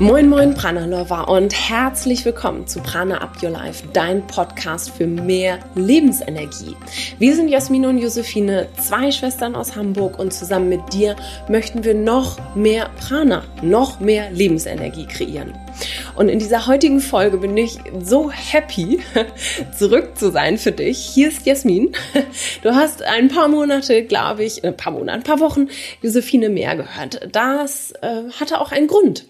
Moin Moin Prana Lover und herzlich willkommen zu Prana Up Your Life, dein Podcast für mehr Lebensenergie. Wir sind Jasmin und Josephine, zwei Schwestern aus Hamburg und zusammen mit dir möchten wir noch mehr Prana, noch mehr Lebensenergie kreieren. Und in dieser heutigen Folge bin ich so happy, zurück zu sein für dich. Hier ist Jasmin. Du hast ein paar Monate, glaube ich, ein paar Monate, ein paar Wochen Josephine mehr gehört. Das äh, hatte auch einen Grund.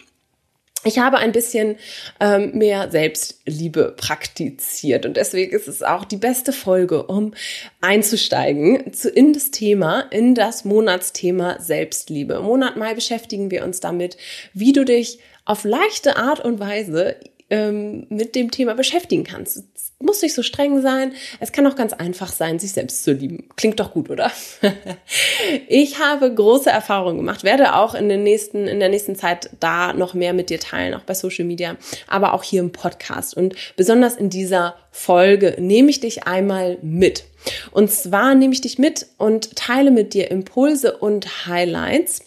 Ich habe ein bisschen ähm, mehr Selbstliebe praktiziert und deswegen ist es auch die beste Folge, um einzusteigen zu, in das Thema, in das Monatsthema Selbstliebe. Im Monat Mai beschäftigen wir uns damit, wie du dich auf leichte Art und Weise ähm, mit dem Thema beschäftigen kannst. Muss nicht so streng sein. Es kann auch ganz einfach sein, sich selbst zu lieben. Klingt doch gut, oder? ich habe große Erfahrungen gemacht, werde auch in, den nächsten, in der nächsten Zeit da noch mehr mit dir teilen, auch bei Social Media, aber auch hier im Podcast. Und besonders in dieser Folge nehme ich dich einmal mit. Und zwar nehme ich dich mit und teile mit dir Impulse und Highlights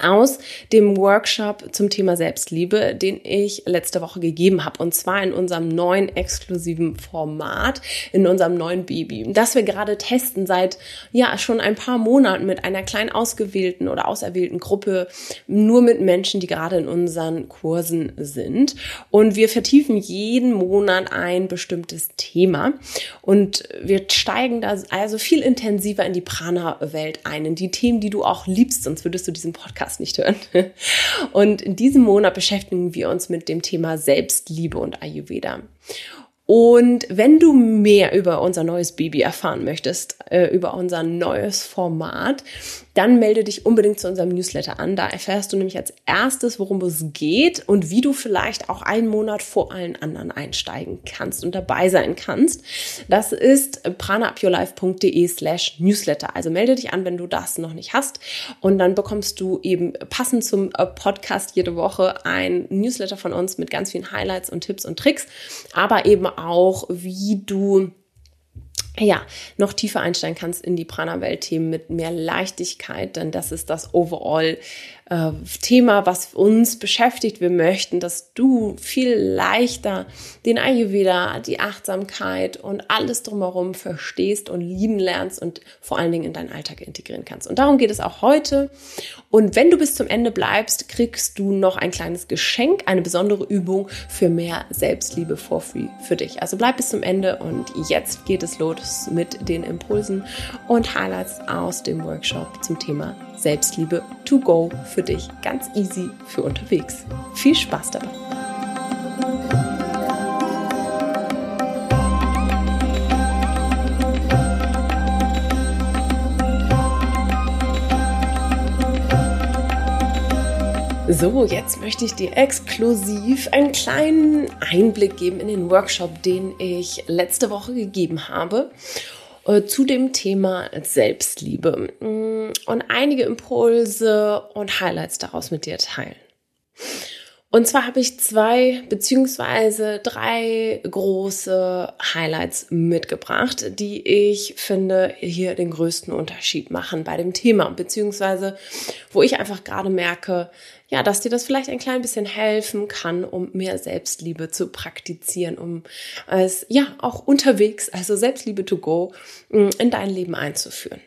aus dem Workshop zum Thema Selbstliebe, den ich letzte Woche gegeben habe. Und zwar in unserem neuen exklusiven Format, in unserem neuen Baby. Das wir gerade testen seit, ja, schon ein paar Monaten mit einer kleinen ausgewählten oder auserwählten Gruppe, nur mit Menschen, die gerade in unseren Kursen sind. Und wir vertiefen jeden Monat ein bestimmtes Thema. Und wir steigen da also viel intensiver in die Prana-Welt ein, in die Themen, die du auch liebst, sonst würdest du diesen Podcast Podcast nicht hören. Und in diesem Monat beschäftigen wir uns mit dem Thema Selbstliebe und Ayurveda. Und wenn du mehr über unser neues Baby erfahren möchtest, äh, über unser neues Format, dann melde dich unbedingt zu unserem Newsletter an. Da erfährst du nämlich als erstes, worum es geht und wie du vielleicht auch einen Monat vor allen anderen einsteigen kannst und dabei sein kannst. Das ist pranaupyourlife.de slash Newsletter. Also melde dich an, wenn du das noch nicht hast. Und dann bekommst du eben passend zum äh, Podcast jede Woche ein Newsletter von uns mit ganz vielen Highlights und Tipps und Tricks, aber eben auch, wie du ja, noch tiefer einsteigen kannst in die Prana-Welt-Themen mit mehr Leichtigkeit, denn das ist das Overall äh, Thema, was uns beschäftigt. Wir möchten, dass du viel leichter den Ayurveda, die Achtsamkeit und alles drumherum verstehst und lieben lernst und vor allen Dingen in deinen Alltag integrieren kannst. Und darum geht es auch heute. Und wenn du bis zum Ende bleibst, kriegst du noch ein kleines Geschenk, eine besondere Übung für mehr Selbstliebe for free für dich. Also bleib bis zum Ende und jetzt geht es los mit den Impulsen und Highlights aus dem Workshop zum Thema Selbstliebe to go für dich. Ganz easy für unterwegs. Viel Spaß dabei. So, jetzt möchte ich dir exklusiv einen kleinen Einblick geben in den Workshop, den ich letzte Woche gegeben habe. Äh, zu dem Thema Selbstliebe mm, und einige Impulse und Highlights daraus mit dir teilen. Und zwar habe ich zwei beziehungsweise drei große Highlights mitgebracht, die ich finde hier den größten Unterschied machen bei dem Thema, beziehungsweise wo ich einfach gerade merke, ja, dass dir das vielleicht ein klein bisschen helfen kann, um mehr Selbstliebe zu praktizieren, um es ja auch unterwegs, also Selbstliebe to go, mm, in dein Leben einzuführen.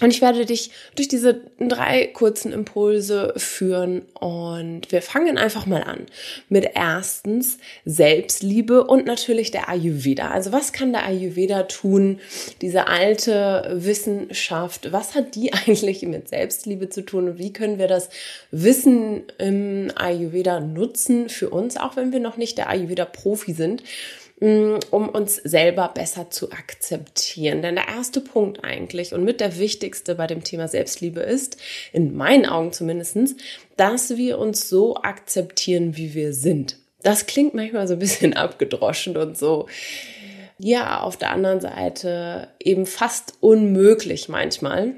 Und ich werde dich durch diese drei kurzen Impulse führen und wir fangen einfach mal an mit erstens Selbstliebe und natürlich der Ayurveda. Also was kann der Ayurveda tun? Diese alte Wissenschaft, was hat die eigentlich mit Selbstliebe zu tun und wie können wir das Wissen im Ayurveda nutzen für uns, auch wenn wir noch nicht der Ayurveda-Profi sind? Mm, um uns selber besser zu akzeptieren. Denn der erste Punkt eigentlich und mit der wichtigste bei dem Thema Selbstliebe ist, in meinen Augen zumindestens, dass wir uns so akzeptieren, wie wir sind. Das klingt manchmal so ein bisschen abgedroschen und so, ja, auf der anderen Seite eben fast unmöglich manchmal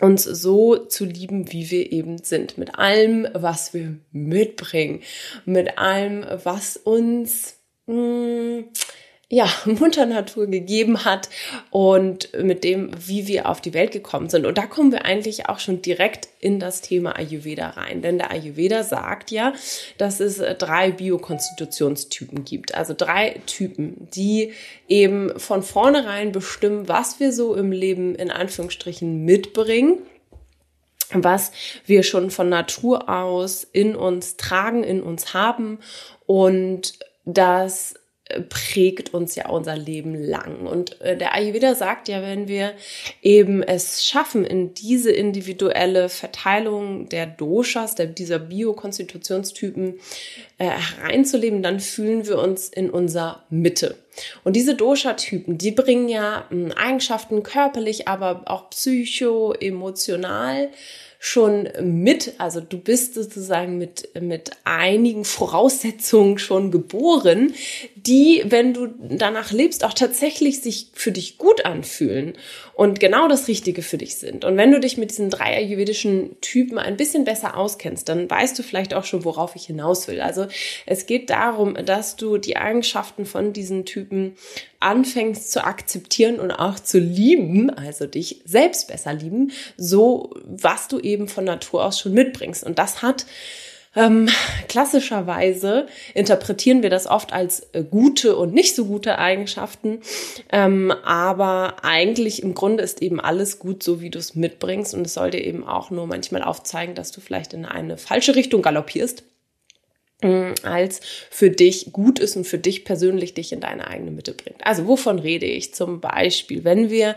uns so zu lieben, wie wir eben sind, mit allem, was wir mitbringen, mit allem, was uns hm, ja, Mutter Natur gegeben hat und mit dem, wie wir auf die Welt gekommen sind. Und da kommen wir eigentlich auch schon direkt in das Thema Ayurveda rein. Denn der Ayurveda sagt ja, dass es drei Biokonstitutionstypen gibt. Also drei Typen, die eben von vornherein bestimmen, was wir so im Leben in Anführungsstrichen mitbringen was wir schon von Natur aus in uns tragen, in uns haben und das prägt uns ja unser Leben lang. Und äh, der Ayurveda sagt ja, wenn wir eben es schaffen, in diese individuelle Verteilung der Doshas, der, dieser Biokonstitutionstypen äh, hereinzuleben, dann fühlen wir uns in unserer Mitte. Und diese Dosha-Typen, die bringen ja hm, Eigenschaften körperlich, aber auch psycho, emotional schon mit, also du bist sozusagen mit, mit einigen Voraussetzungen schon geboren, die, wenn du danach lebst, auch tatsächlich sich für dich gut anfühlen und genau das Richtige für dich sind. Und wenn du dich mit diesen drei ayurvedischen Typen ein bisschen besser auskennst, dann weißt du vielleicht auch schon, worauf ich hinaus will. Also es geht darum, dass du die Eigenschaften von diesen Typen anfängst zu akzeptieren und auch zu lieben, also dich selbst besser lieben, so was du eben von Natur aus schon mitbringst. Und das hat ähm, klassischerweise interpretieren wir das oft als äh, gute und nicht so gute Eigenschaften, ähm, aber eigentlich im Grunde ist eben alles gut, so wie du es mitbringst. Und es soll dir eben auch nur manchmal aufzeigen, dass du vielleicht in eine falsche Richtung galoppierst als für dich gut ist und für dich persönlich dich in deine eigene Mitte bringt. Also wovon rede ich? Zum Beispiel, wenn wir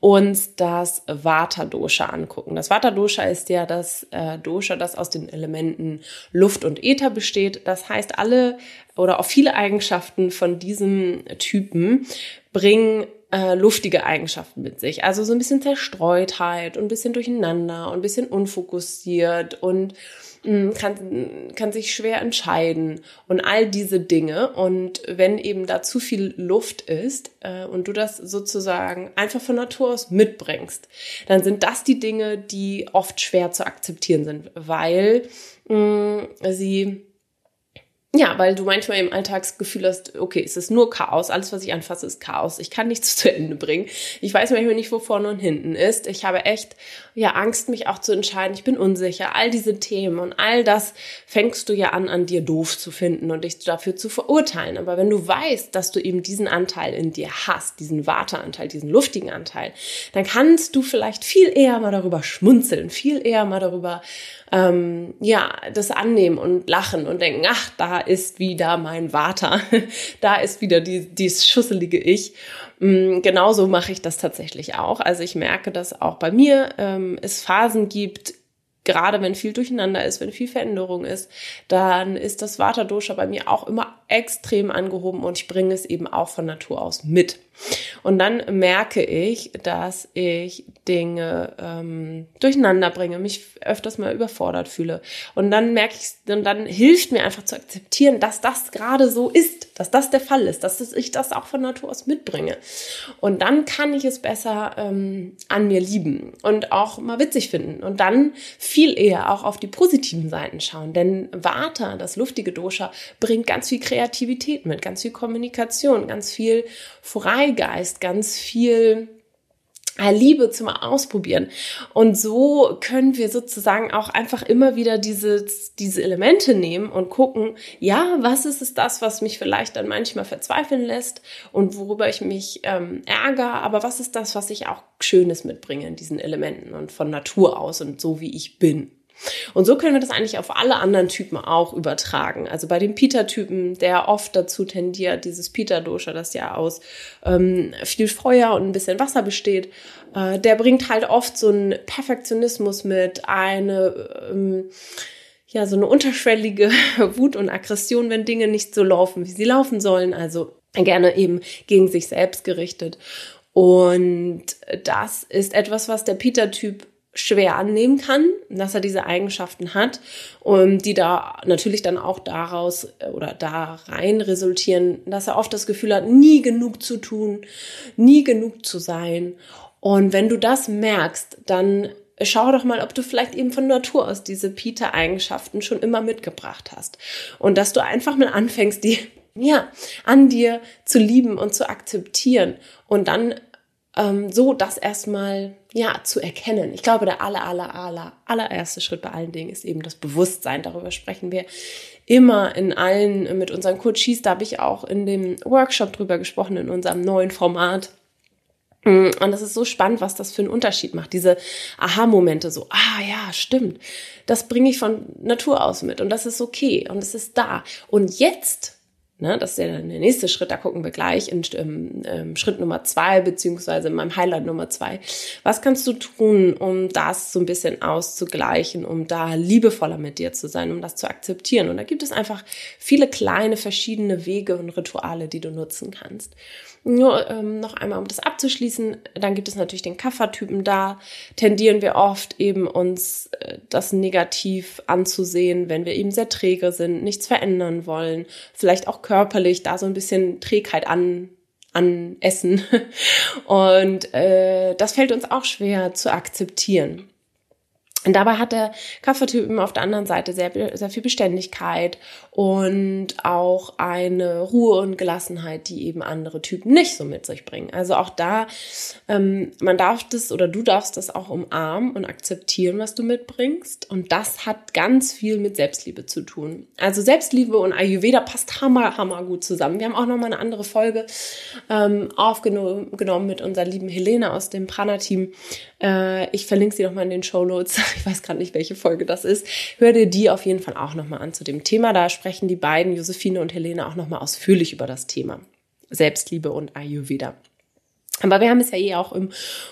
uns das Vata-Dosha angucken. Das Vata-Dosha ist ja das äh, Dosha, das aus den Elementen Luft und Äther besteht. Das heißt, alle oder auch viele Eigenschaften von diesem Typen bringen äh, luftige Eigenschaften mit sich. Also so ein bisschen Zerstreutheit und ein bisschen durcheinander und ein bisschen unfokussiert und Mm, kann, kann sich schwer entscheiden und all diese Dinge. Und wenn eben da zu viel Luft ist äh, und du das sozusagen einfach von Natur aus mitbringst, dann sind das die Dinge, die oft schwer zu akzeptieren sind, weil mh, mm, sie ja, weil du manchmal im Alltagsgefühl hast, okay, es ist nur Chaos, alles, was ich anfasse, ist Chaos. Ich kann nichts zu Ende bringen. Ich weiß manchmal nicht, wo vorne und hinten ist. Ich habe echt ja Angst, mich auch zu entscheiden. Ich bin unsicher. All diese Themen und all das fängst du ja an, an dir doof zu finden und dich dafür zu verurteilen. Aber wenn du weißt, dass du eben diesen Anteil in dir hast, diesen Warteanteil, diesen luftigen Anteil, dann kannst du vielleicht viel eher mal darüber schmunzeln, viel eher mal darüber ähm, ja, das annehmen und lachen und denken, ach, da ist wieder mein Vater, da ist wieder die, dieses schusselige Ich. Mm, genauso mache ich das tatsächlich auch. Also ich merke, dass auch bei mir ähm, es Phasen gibt, gerade wenn viel Durcheinander ist, wenn viel Veränderung ist, dann ist das Vata-Dosha bei mir auch immer extrem angehoben und ich bringe es eben auch von Natur aus mit. Und dann merke ich, dass ich Dinge ähm, durcheinander bringe, mich öfters mal überfordert fühle. Und dann merke ich, und dann hilft mir einfach zu akzeptieren, dass das gerade so ist, dass das der Fall ist, dass ich das auch von Natur aus mitbringe. Und dann kann ich es besser ähm, an mir lieben und auch mal witzig finden. Und dann viel eher auch auf die positiven Seiten schauen. Denn Vata, das luftige Dosha, bringt ganz viel Kreativität mit, ganz viel Kommunikation, ganz viel Freigeist, ganz viel äh, Liebe zum Ausprobieren. Und so können wir sozusagen auch einfach immer wieder diese, diese Elemente nehmen und gucken, ja, was ist es das, was mich vielleicht dann manchmal verzweifeln lässt und worüber ich mich ähm, ärgere, aber was ist das, was ich auch Schönes mitbringe in diesen Elementen und von Natur aus und so wie ich bin. Und so können wir das eigentlich auf alle anderen Typen auch übertragen. Also bei dem Pita-Typen, der oft dazu tendiert, dieses Pita-Dosha, das ja aus ähm, viel Feuer und ein bisschen Wasser besteht, äh, der bringt halt oft so einen Perfektionismus mit, eine ähm, ja, so eine unterschwellige Wut und Aggression, wenn Dinge nicht so laufen, wie sie laufen sollen. Also gerne eben gegen sich selbst gerichtet. Und das ist etwas, was der Peter-Typ schwer annehmen kann, dass er diese Eigenschaften hat und die da natürlich dann auch daraus äh, oder da rein resultieren, dass er oft das Gefühl hat, nie genug zu tun, nie genug zu sein. Und wenn du das merkst, dann schau doch mal, ob du vielleicht eben von Natur aus diese Peter-Eigenschaften schon immer mitgebracht hast. Und dass du einfach mal anfängst, die ja, an dir zu lieben und zu akzeptieren und dann ähm, so das erstmal ja zu erkennen. Ich glaube, der aller aller aller allererste Schritt bei allen Dingen ist eben das Bewusstsein. Darüber sprechen wir immer in allen mit unseren Coaches. Da habe ich auch in dem Workshop drüber gesprochen in unserem neuen Format. Mm, und das ist so spannend, was das für einen Unterschied macht. Diese Aha-Momente, so, ah ja, stimmt. Das bringe ich von Natur aus mit und das ist okay und es ist da. Und jetzt Ne, das ist ja der nächste Schritt, da gucken wir gleich in, in, in Schritt Nummer zwei, beziehungsweise in meinem Highlight Nummer zwei. Was kannst du tun, um das so ein bisschen auszugleichen, um da liebevoller mit dir zu sein, um das zu akzeptieren? Und da gibt es einfach viele kleine verschiedene Wege und Rituale, die du nutzen kannst. Nur ähm, noch einmal, um das abzuschließen, dann gibt es natürlich den Kaffertypen. Da tendieren wir oft eben uns äh, das negativ anzusehen, wenn wir eben sehr träge sind, nichts verändern wollen, vielleicht auch körperlich da so ein bisschen Trägheit an an Essen. Und äh, das fällt uns auch schwer zu akzeptieren. Und dabei hat der Kaffertypen auf der anderen Seite sehr, sehr viel Beständigkeit und auch eine Ruhe und Gelassenheit, die eben andere Typen nicht so mit sich bringen. Also auch da, ähm, man darf das oder du darfst das auch umarmen und akzeptieren, was du mitbringst. Und das hat ganz viel mit Selbstliebe zu tun. Also Selbstliebe und Ayurveda passt hammer, hammer gut zusammen. Wir haben auch nochmal eine andere Folge ähm, aufgenommen mit unserer lieben Helene aus dem Prana-Team. Äh, ich verlinke sie nochmal in den Show Notes ich weiß gerade nicht, welche Folge das ist, hör dir die auf jeden Fall auch nochmal an zu dem Thema. Da sprechen die beiden, Josephine und Helene, auch nochmal ausführlich über das Thema Selbstliebe und Ayurveda. Aber wir haben es ja eh auch im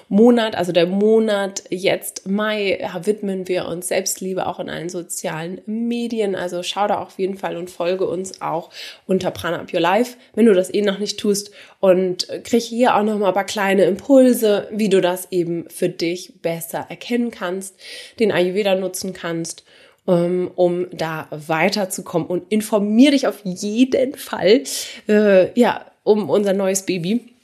Monat, also der Monat jetzt Mai, widmen wir uns Selbstliebe auch in allen sozialen Medien. Also schau da auf jeden Fall und folge uns auch unter Prana Up Your Life, wenn du das eh noch nicht tust. Und krieg hier auch nochmal ein paar kleine Impulse, wie du das eben für dich besser erkennen kannst, den Ayurveda nutzen kannst ähm, um da weiterzukommen und informier dich auf jeden Fall, äh, ja, um unser neues Baby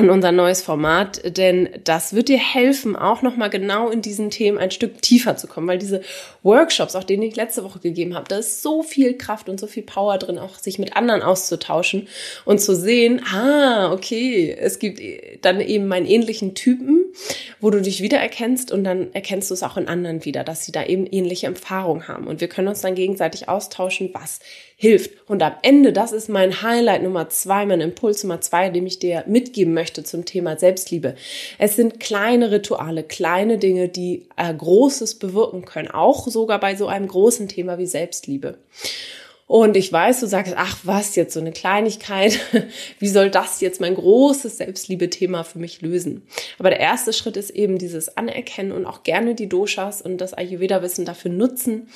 und unser neues Format, denn das wird dir helfen, auch nochmal genau in diesen Themen ein Stück tiefer zu kommen, weil diese Workshops, auch denen ich letzte Woche gegeben habe, da ist so viel Kraft und so viel Power drin, auch sich mit anderen auszutauschen und zu sehen, ah, okay, es gibt dann eben meinen ähnlichen Typen, wo du dich wiedererkennst und dann erkennst du es auch in anderen wieder, dass sie da eben ähnliche Erfahrungen haben. Und wir können uns dann gegenseitig austauschen, was hilft. Und am Ende, das ist mein Highlight Nummer zwei, mein Impuls Nummer zwei, den ich dir mitgeben möchte zum Thema Selbstliebe. Es sind kleine Rituale, kleine Dinge, die äh, Großes bewirken können, auch sogar bei so einem großen Thema wie Selbstliebe. Und ich weiß, du sagst, ach was, jetzt so eine Kleinigkeit. Wie soll das jetzt mein großes Selbstliebe-Thema für mich lösen? Aber der erste Schritt ist eben dieses Anerkennen und auch gerne die Doshas und das Ayurveda-Wissen dafür nutzen,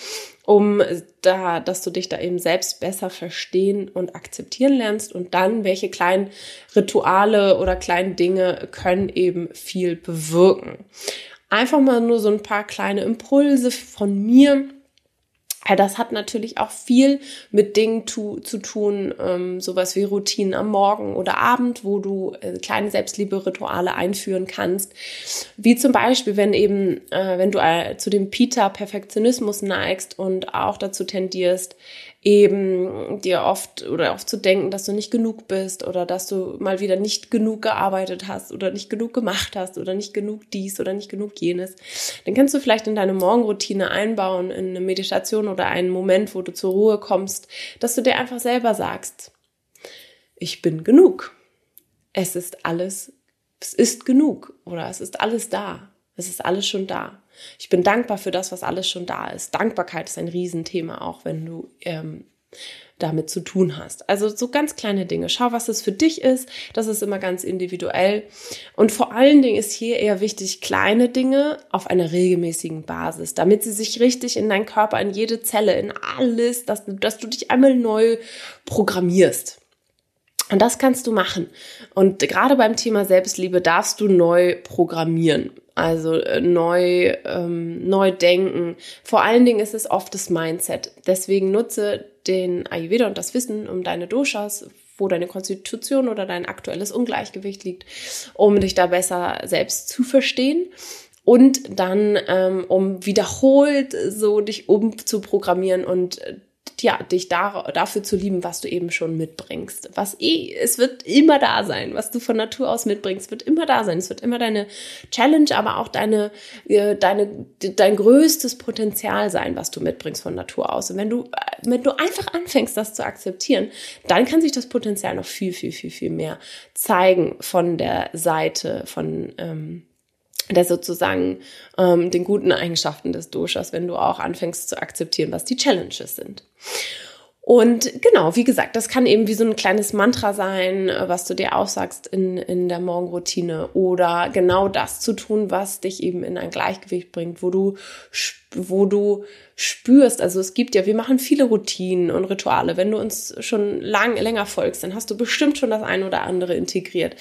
um da, dass du dich da eben selbst besser verstehen und akzeptieren lernst und dann, welche kleinen Rituale oder kleinen Dinge können eben viel bewirken. Einfach mal nur so ein paar kleine Impulse von mir das hat natürlich auch viel mit Dingen zu, zu tun, ähm, sowas wie Routinen am Morgen oder Abend, wo du äh, kleine Selbstliebe-Rituale einführen kannst. Wie zum Beispiel, wenn eben, äh, wenn du äh, zu dem Pita-Perfektionismus neigst und auch dazu tendierst, eben dir oft oder oft zu denken, dass du nicht genug bist oder dass du mal wieder nicht genug gearbeitet hast oder nicht genug gemacht hast oder nicht genug dies oder nicht genug jenes, dann kannst du vielleicht in deine Morgenroutine einbauen, in eine Meditation oder einen Moment, wo du zur Ruhe kommst, dass du dir einfach selber sagst, ich bin genug. Es ist alles, es ist genug oder es ist alles da. Es ist alles schon da. Ich bin dankbar für das, was alles schon da ist. Dankbarkeit ist ein Riesenthema, auch wenn du ähm, damit zu tun hast. Also so ganz kleine Dinge. Schau, was es für dich ist. Das ist immer ganz individuell. Und vor allen Dingen ist hier eher wichtig, kleine Dinge auf einer regelmäßigen Basis, damit sie sich richtig in deinen Körper, in jede Zelle, in alles, dass, dass du dich einmal neu programmierst. Und das kannst du machen. Und gerade beim Thema Selbstliebe darfst du neu programmieren. Also äh, neu, ähm, neu denken. Vor allen Dingen ist es oft das Mindset. Deswegen nutze den Ayurveda und das Wissen um deine Doshas, wo deine Konstitution oder dein aktuelles Ungleichgewicht liegt, um dich da besser selbst zu verstehen und dann ähm, um wiederholt so dich umzuprogrammieren und ja, dich da, dafür zu lieben, was du eben schon mitbringst. Was eh, es wird immer da sein, was du von Natur aus mitbringst, wird immer da sein. Es wird immer deine Challenge, aber auch deine, äh, deine, dein größtes Potenzial sein, was du mitbringst von Natur aus. Und wenn du, wenn du einfach anfängst, das zu akzeptieren, dann kann sich das Potenzial noch viel, viel, viel, viel mehr zeigen von der Seite von, ähm, der sozusagen ähm, den guten Eigenschaften des Doshas, wenn du auch anfängst zu akzeptieren, was die Challenges sind. Und genau, wie gesagt, das kann eben wie so ein kleines Mantra sein, äh, was du dir aussagst in, in der Morgenroutine oder genau das zu tun, was dich eben in ein Gleichgewicht bringt, wo du, wo du spürst, also es gibt ja, wir machen viele Routinen und Rituale. Wenn du uns schon lang, länger folgst, dann hast du bestimmt schon das eine oder andere integriert.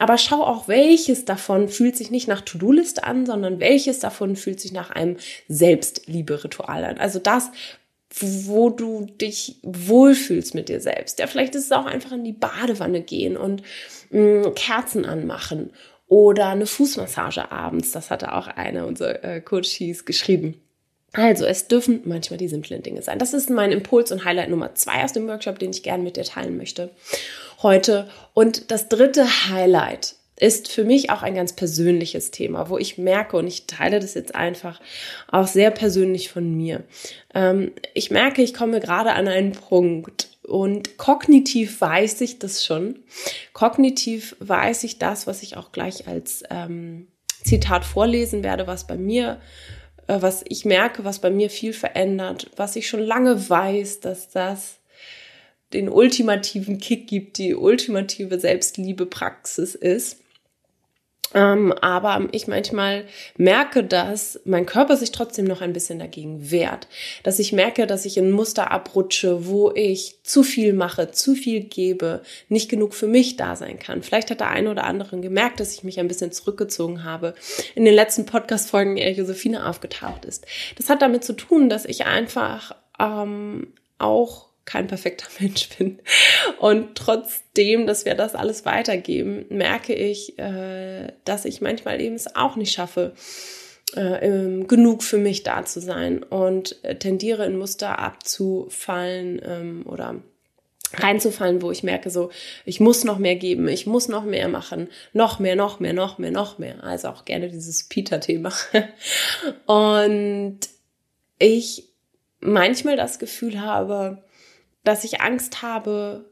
Aber schau auch, welches davon fühlt sich nicht nach To-Do-Liste an, sondern welches davon fühlt sich nach einem Selbstliebe-Ritual an. Also das, wo du dich wohlfühlst mit dir selbst. Ja, vielleicht ist es auch einfach in die Badewanne gehen und mh, mm, Kerzen anmachen oder eine Fußmassage abends. Das hatte auch eine unserer äh, Coaches geschrieben. Also, es dürfen manchmal die simplen Dinge sein. Das ist mein Impuls und Highlight Nummer zwei aus dem Workshop, den ich gerne mit dir teilen möchte heute. Und das dritte Highlight ist für mich auch ein ganz persönliches Thema, wo ich merke, und ich teile das jetzt einfach auch sehr persönlich von mir. Ähm, ich merke, ich komme gerade an einen Punkt und kognitiv weiß ich das schon. Kognitiv weiß ich das, was ich auch gleich als ähm, Zitat vorlesen werde, was bei mir äh, was ich merke, was bei mir viel verändert, was ich schon lange weiß, dass das den ultimativen Kick gibt, die ultimative Selbstliebe-Praxis ist. Ähm, aber ich manchmal merke, dass mein Körper sich trotzdem noch ein bisschen dagegen wehrt. Dass ich merke, dass ich in Muster abrutsche, wo ich zu viel mache, zu viel gebe, nicht genug für mich da sein kann. Vielleicht hat der eine oder andere gemerkt, dass ich mich ein bisschen zurückgezogen habe. In den letzten Podcast-Folgen eher Josephine aufgetaucht ist. Das hat damit zu tun, dass ich einfach ähm, auch kein perfekter Mensch bin. Und trotzdem, dass wir das alles weitergeben, merke ich, äh, dass ich manchmal eben es auch nicht schaffe, äh, genug für mich da zu sein und äh, tendiere in Muster abzufallen ähm, oder reinzufallen, wo ich merke, so, ich muss noch mehr geben, ich muss noch mehr machen, noch mehr, noch mehr, noch mehr, noch mehr. Also auch gerne dieses Peter-Thema. Und ich manchmal das Gefühl habe, dass ich Angst habe,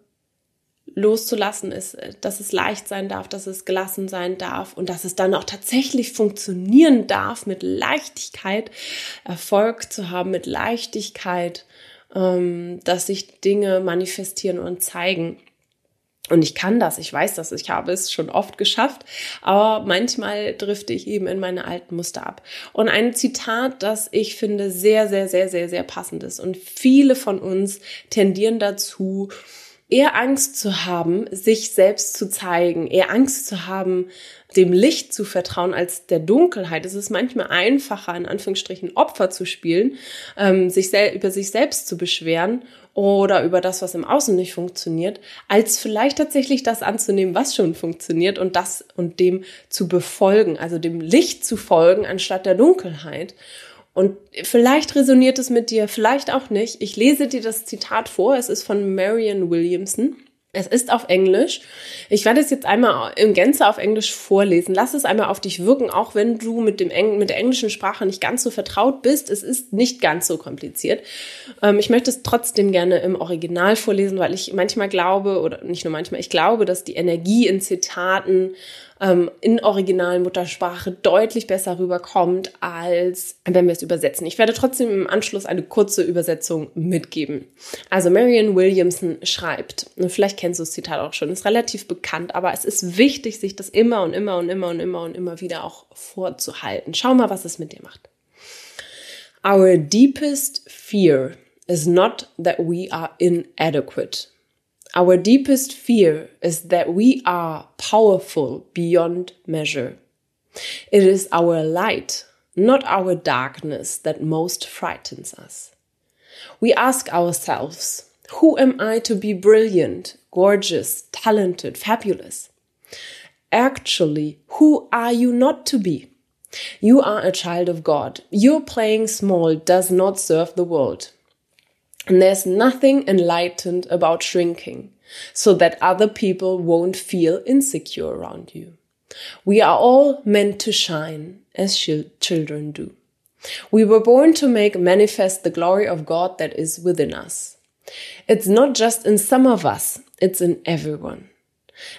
loszulassen ist, dass es leicht sein darf, dass es gelassen sein darf und dass es dann auch tatsächlich funktionieren darf, mit Leichtigkeit Erfolg zu haben, mit Leichtigkeit, ähm, dass sich Dinge manifestieren und zeigen. Und ich kann das, ich weiß das, ich habe es schon oft geschafft, aber manchmal drifte ich eben in meine alten Muster ab. Und ein Zitat, das ich finde sehr, sehr, sehr, sehr, sehr passend ist. Und viele von uns tendieren dazu, eher Angst zu haben, sich selbst zu zeigen, eher Angst zu haben, dem Licht zu vertrauen als der Dunkelheit. Es ist manchmal einfacher, in Anführungsstrichen Opfer zu spielen, ähm, sich über sich selbst zu beschweren oder über das, was im Außen nicht funktioniert, als vielleicht tatsächlich das anzunehmen, was schon funktioniert und das und dem zu befolgen, also dem Licht zu folgen anstatt der Dunkelheit. Und vielleicht resoniert es mit dir, vielleicht auch nicht. Ich lese dir das Zitat vor. Es ist von Marion Williamson. Es ist auf Englisch. Ich werde es jetzt einmal im Gänze auf Englisch vorlesen. Lass es einmal auf dich wirken, auch wenn du mit, dem Eng mit der englischen Sprache nicht ganz so vertraut bist. Es ist nicht ganz so kompliziert. Ähm, ich möchte es trotzdem gerne im Original vorlesen, weil ich manchmal glaube, oder nicht nur manchmal, ich glaube, dass die Energie in Zitaten ähm, in originalen Muttersprache deutlich besser rüberkommt, als wenn wir es übersetzen. Ich werde trotzdem im Anschluss eine kurze Übersetzung mitgeben. Also Marion Williamson schreibt, vielleicht kennst du das Zitat auch schon, ist relativ bekannt, aber es ist wichtig, sich das immer und immer und immer und immer und immer wieder auch vorzuhalten. Schau mal, was es mit dir macht. Our deepest fear is not that we are inadequate. Our deepest fear is that we are powerful beyond measure. It is our light, not our darkness, that most frightens us. We ask ourselves, who am I to be brilliant, gorgeous, talented, fabulous? Actually, who are you not to be? You are a child of God. Your playing small does not serve the world. And there's nothing enlightened about shrinking so that other people won't feel insecure around you. We are all meant to shine as children do. We were born to make manifest the glory of God that is within us. It's not just in some of us, it's in everyone.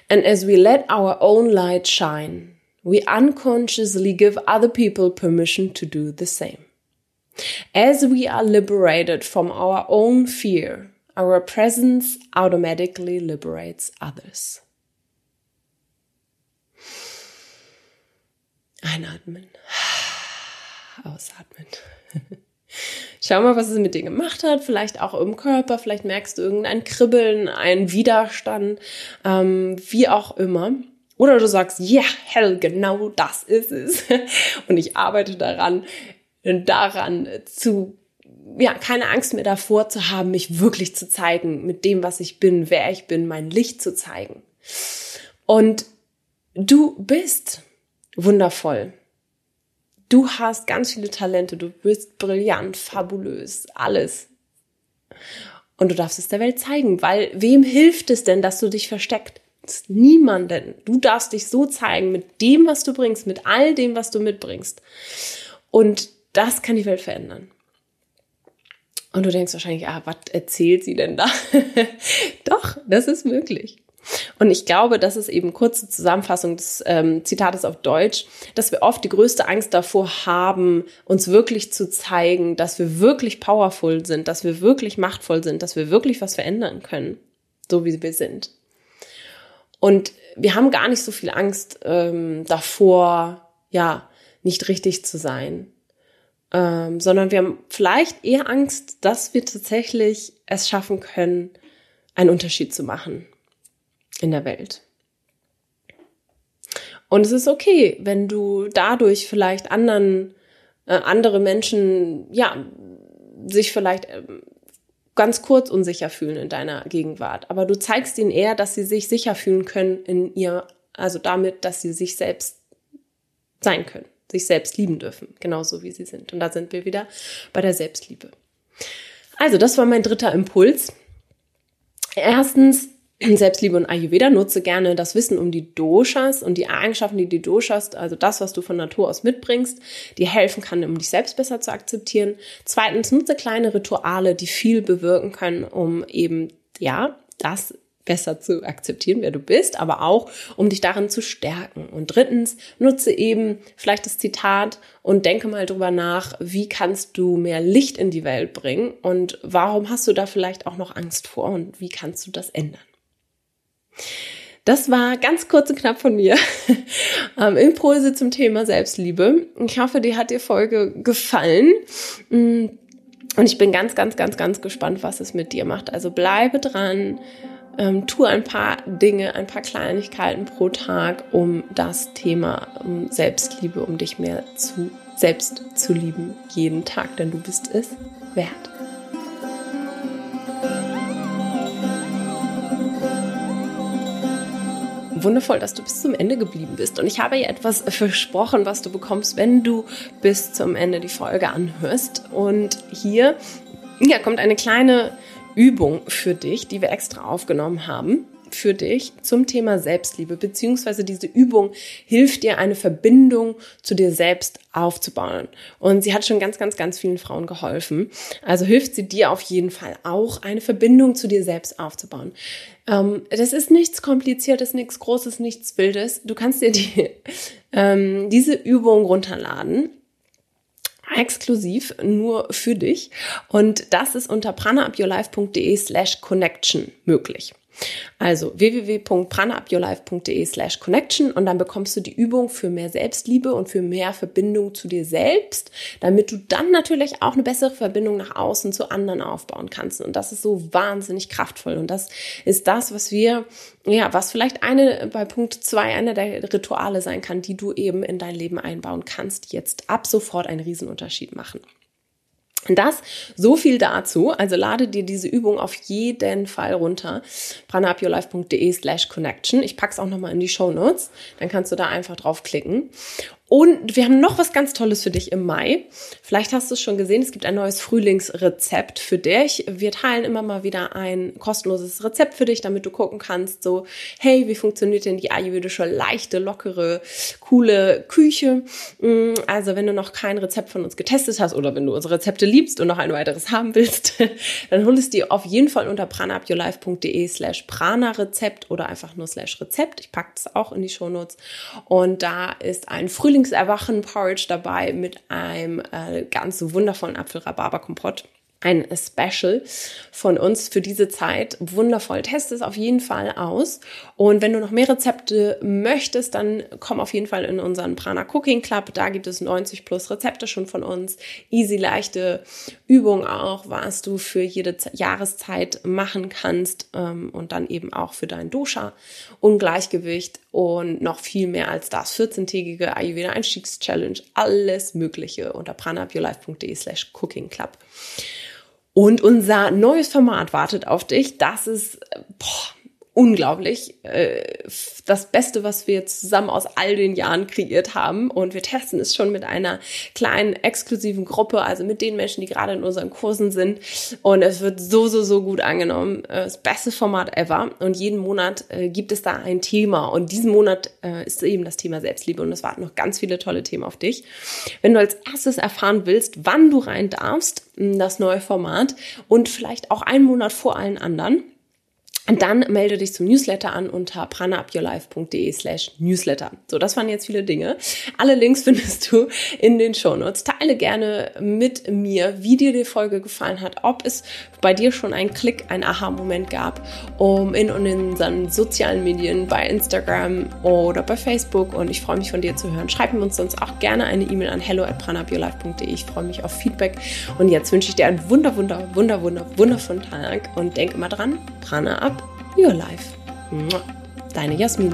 And as we let our own light shine, we unconsciously give other people permission to do the same. As we are liberated from our own fear, our presence automatically liberates others. Einatmen. Ausatmen. Schau mal, was es mit dir gemacht hat. Vielleicht auch im Körper. Vielleicht merkst du irgendein Kribbeln, einen Widerstand, ähm, wie auch immer. Oder du sagst, ja, yeah, hell, genau das ist es. Und ich arbeite daran, daran zu, ja, keine Angst mehr davor zu haben, mich wirklich zu zeigen, mit dem, was ich bin, wer ich bin, mein Licht zu zeigen. Und du bist wundervoll. Du hast ganz viele Talente, du bist brillant, fabulös, alles. Und du darfst es der Welt zeigen, weil wem hilft es denn, dass du dich versteckt? Niemanden. Du darfst dich so zeigen mit dem, was du bringst, mit all dem, was du mitbringst. Und das kann die Welt verändern. Und du denkst wahrscheinlich, ah, was erzählt sie denn da? Doch, das ist möglich. Und ich glaube, das ist eben kurze Zusammenfassung des ähm, Zitates auf Deutsch, dass wir oft die größte Angst davor haben, uns wirklich zu zeigen, dass wir wirklich powerful sind, dass wir wirklich machtvoll sind, dass wir wirklich was verändern können, so wie wir sind. Und wir haben gar nicht so viel Angst ähm, davor, ja, nicht richtig zu sein, ähm, sondern wir haben vielleicht eher Angst, dass wir tatsächlich es schaffen können, einen Unterschied zu machen in der Welt. Und es ist okay, wenn du dadurch vielleicht anderen, äh, andere Menschen, ja, sich vielleicht äh, ganz kurz unsicher fühlen in deiner Gegenwart. Aber du zeigst ihnen eher, dass sie sich sicher fühlen können in ihr, also damit, dass sie sich selbst sein können, sich selbst lieben dürfen, genauso wie sie sind. Und da sind wir wieder bei der Selbstliebe. Also, das war mein dritter Impuls. Erstens, Selbstliebe und Ayurveda nutze gerne das Wissen um die Doshas und die Eigenschaften, die die Doshas, also das, was du von Natur aus mitbringst, dir helfen kann, um dich selbst besser zu akzeptieren. Zweitens, nutze kleine Rituale, die viel bewirken können, um eben, ja, das besser zu akzeptieren, wer du bist, aber auch, um dich darin zu stärken. Und drittens, nutze eben vielleicht das Zitat und denke mal drüber nach, wie kannst du mehr Licht in die Welt bringen und warum hast du da vielleicht auch noch Angst vor und wie kannst du das ändern? Das war ganz kurz und knapp von mir. ähm, Impulse zum Thema Selbstliebe. Ich hoffe, dir hat die Folge gefallen. Mm, und ich bin ganz, ganz, ganz, ganz gespannt, was es mit dir macht. Also bleibe dran, ähm, tu ein paar Dinge, ein paar Kleinigkeiten pro Tag, um das Thema um Selbstliebe, um dich mehr zu selbst zu lieben, jeden Tag, denn du bist es wert. wundervoll, dass du bis zum Ende geblieben bist. Und ich habe dir etwas versprochen, was du bekommst, wenn du bis zum Ende die Folge anhörst. Und hier ja, kommt eine kleine Übung für dich, die wir extra aufgenommen haben für dich zum Thema Selbstliebe, beziehungsweise diese Übung hilft dir, eine Verbindung zu dir selbst aufzubauen. Und sie hat schon ganz, ganz, ganz vielen Frauen geholfen. Also hilft sie dir auf jeden Fall auch, eine Verbindung zu dir selbst aufzubauen. Ähm, das ist nichts Kompliziertes, nichts Großes, nichts Wildes. Du kannst dir die, ähm, diese Übung runterladen exklusiv nur für dich und das ist unter pranaupyourlife.de slash connection möglich. Also www.pranaupyourlife.de slash connection und dann bekommst du die Übung für mehr Selbstliebe und für mehr Verbindung zu dir selbst, damit du dann natürlich auch eine bessere Verbindung nach außen zu anderen aufbauen kannst. Und das ist so wahnsinnig kraftvoll. Und das ist das, was wir, ja, was vielleicht eine bei Punkt zwei einer der Rituale sein kann, die du eben in dein Leben einbauen kannst, jetzt ab sofort einen Riesenunterschied machen. Das, so viel dazu. Also lade dir diese Übung auf jeden Fall runter. pranapiolife.de slash connection. Ich pack's auch nochmal in die Show Notes. Dann kannst du da einfach draufklicken. Und wir haben noch was ganz Tolles für dich im Mai. Vielleicht hast du es schon gesehen, es gibt ein neues Frühlingsrezept für dich. Wir teilen immer mal wieder ein kostenloses Rezept für dich, damit du gucken kannst, so, hey, wie funktioniert denn die ayurvedische, leichte, lockere, coole Küche? Mm, also, wenn du noch kein Rezept von uns getestet hast oder wenn du unsere Rezepte liebst und noch ein weiteres haben willst, dann hol es dir auf jeden Fall unter pranaupyourlife.de slash prana-Rezept oder einfach nur slash Rezept. Ich packe das auch in die Shownotes. Und da ist ein Frühlings Frühlingserwachen-Porridge dabei mit einem äh, ganz wundervollen Apfel-Rhabarber-Kompott ein Special von uns für diese Zeit. Wundervoll. Test es auf jeden Fall aus. Und wenn du noch mehr Rezepte möchtest, dann komm auf jeden Fall in unseren Prana Cooking Club. Da gibt es 90 plus Rezepte schon von uns. Easy, leichte Übungen auch, was du für jede Jahreszeit machen kannst. Ähm, und dann eben auch für dein Dosha, Ungleichgewicht und noch viel mehr als das. 14-tägige Ayurveda Einstiegschallenge. Alles Mögliche unter pranaupyourlife.de slash cooking club. Und unser neues Format wartet auf dich. Das ist boah, unglaublich. Äh, das Beste, was wir zusammen aus all den Jahren kreiert haben. Und wir testen es schon mit einer kleinen exklusiven Gruppe, also mit den Menschen, die gerade in unseren Kursen sind. Und es wird so, so, so gut angenommen. Äh, das beste Format ever. Und jeden Monat äh, gibt es da ein Thema. Und diesen Monat ist eben das Thema Selbstliebe. Und es warten noch ganz viele tolle Themen auf dich. Wenn du als erstes erfahren willst, wann du rein darfst, das neue Format und vielleicht auch einen Monat vor allen anderen, und dann melde dich zum Newsletter an unter pranaupyourlife.de slash newsletter. So, das waren jetzt viele Dinge. Alle Links findest du in den Shownotes. Teile gerne mit mir, wie dir die Folge gefallen hat, ob es bei dir schon einen Klick, ein Aha-Moment gab, um in, in unseren sozialen Medien, bei Instagram oder bei Facebook. Und ich freue mich von dir zu hören. Schreib mir uns sonst auch gerne eine E-Mail an hello at pranaupyourlife.de. Ich freue mich auf Feedback. Und jetzt wünsche ich dir einen wunder, wunder, wunder, wunder, wundervollen Tag und denk immer dran, Prana ab Your Life. Deine Jasmin.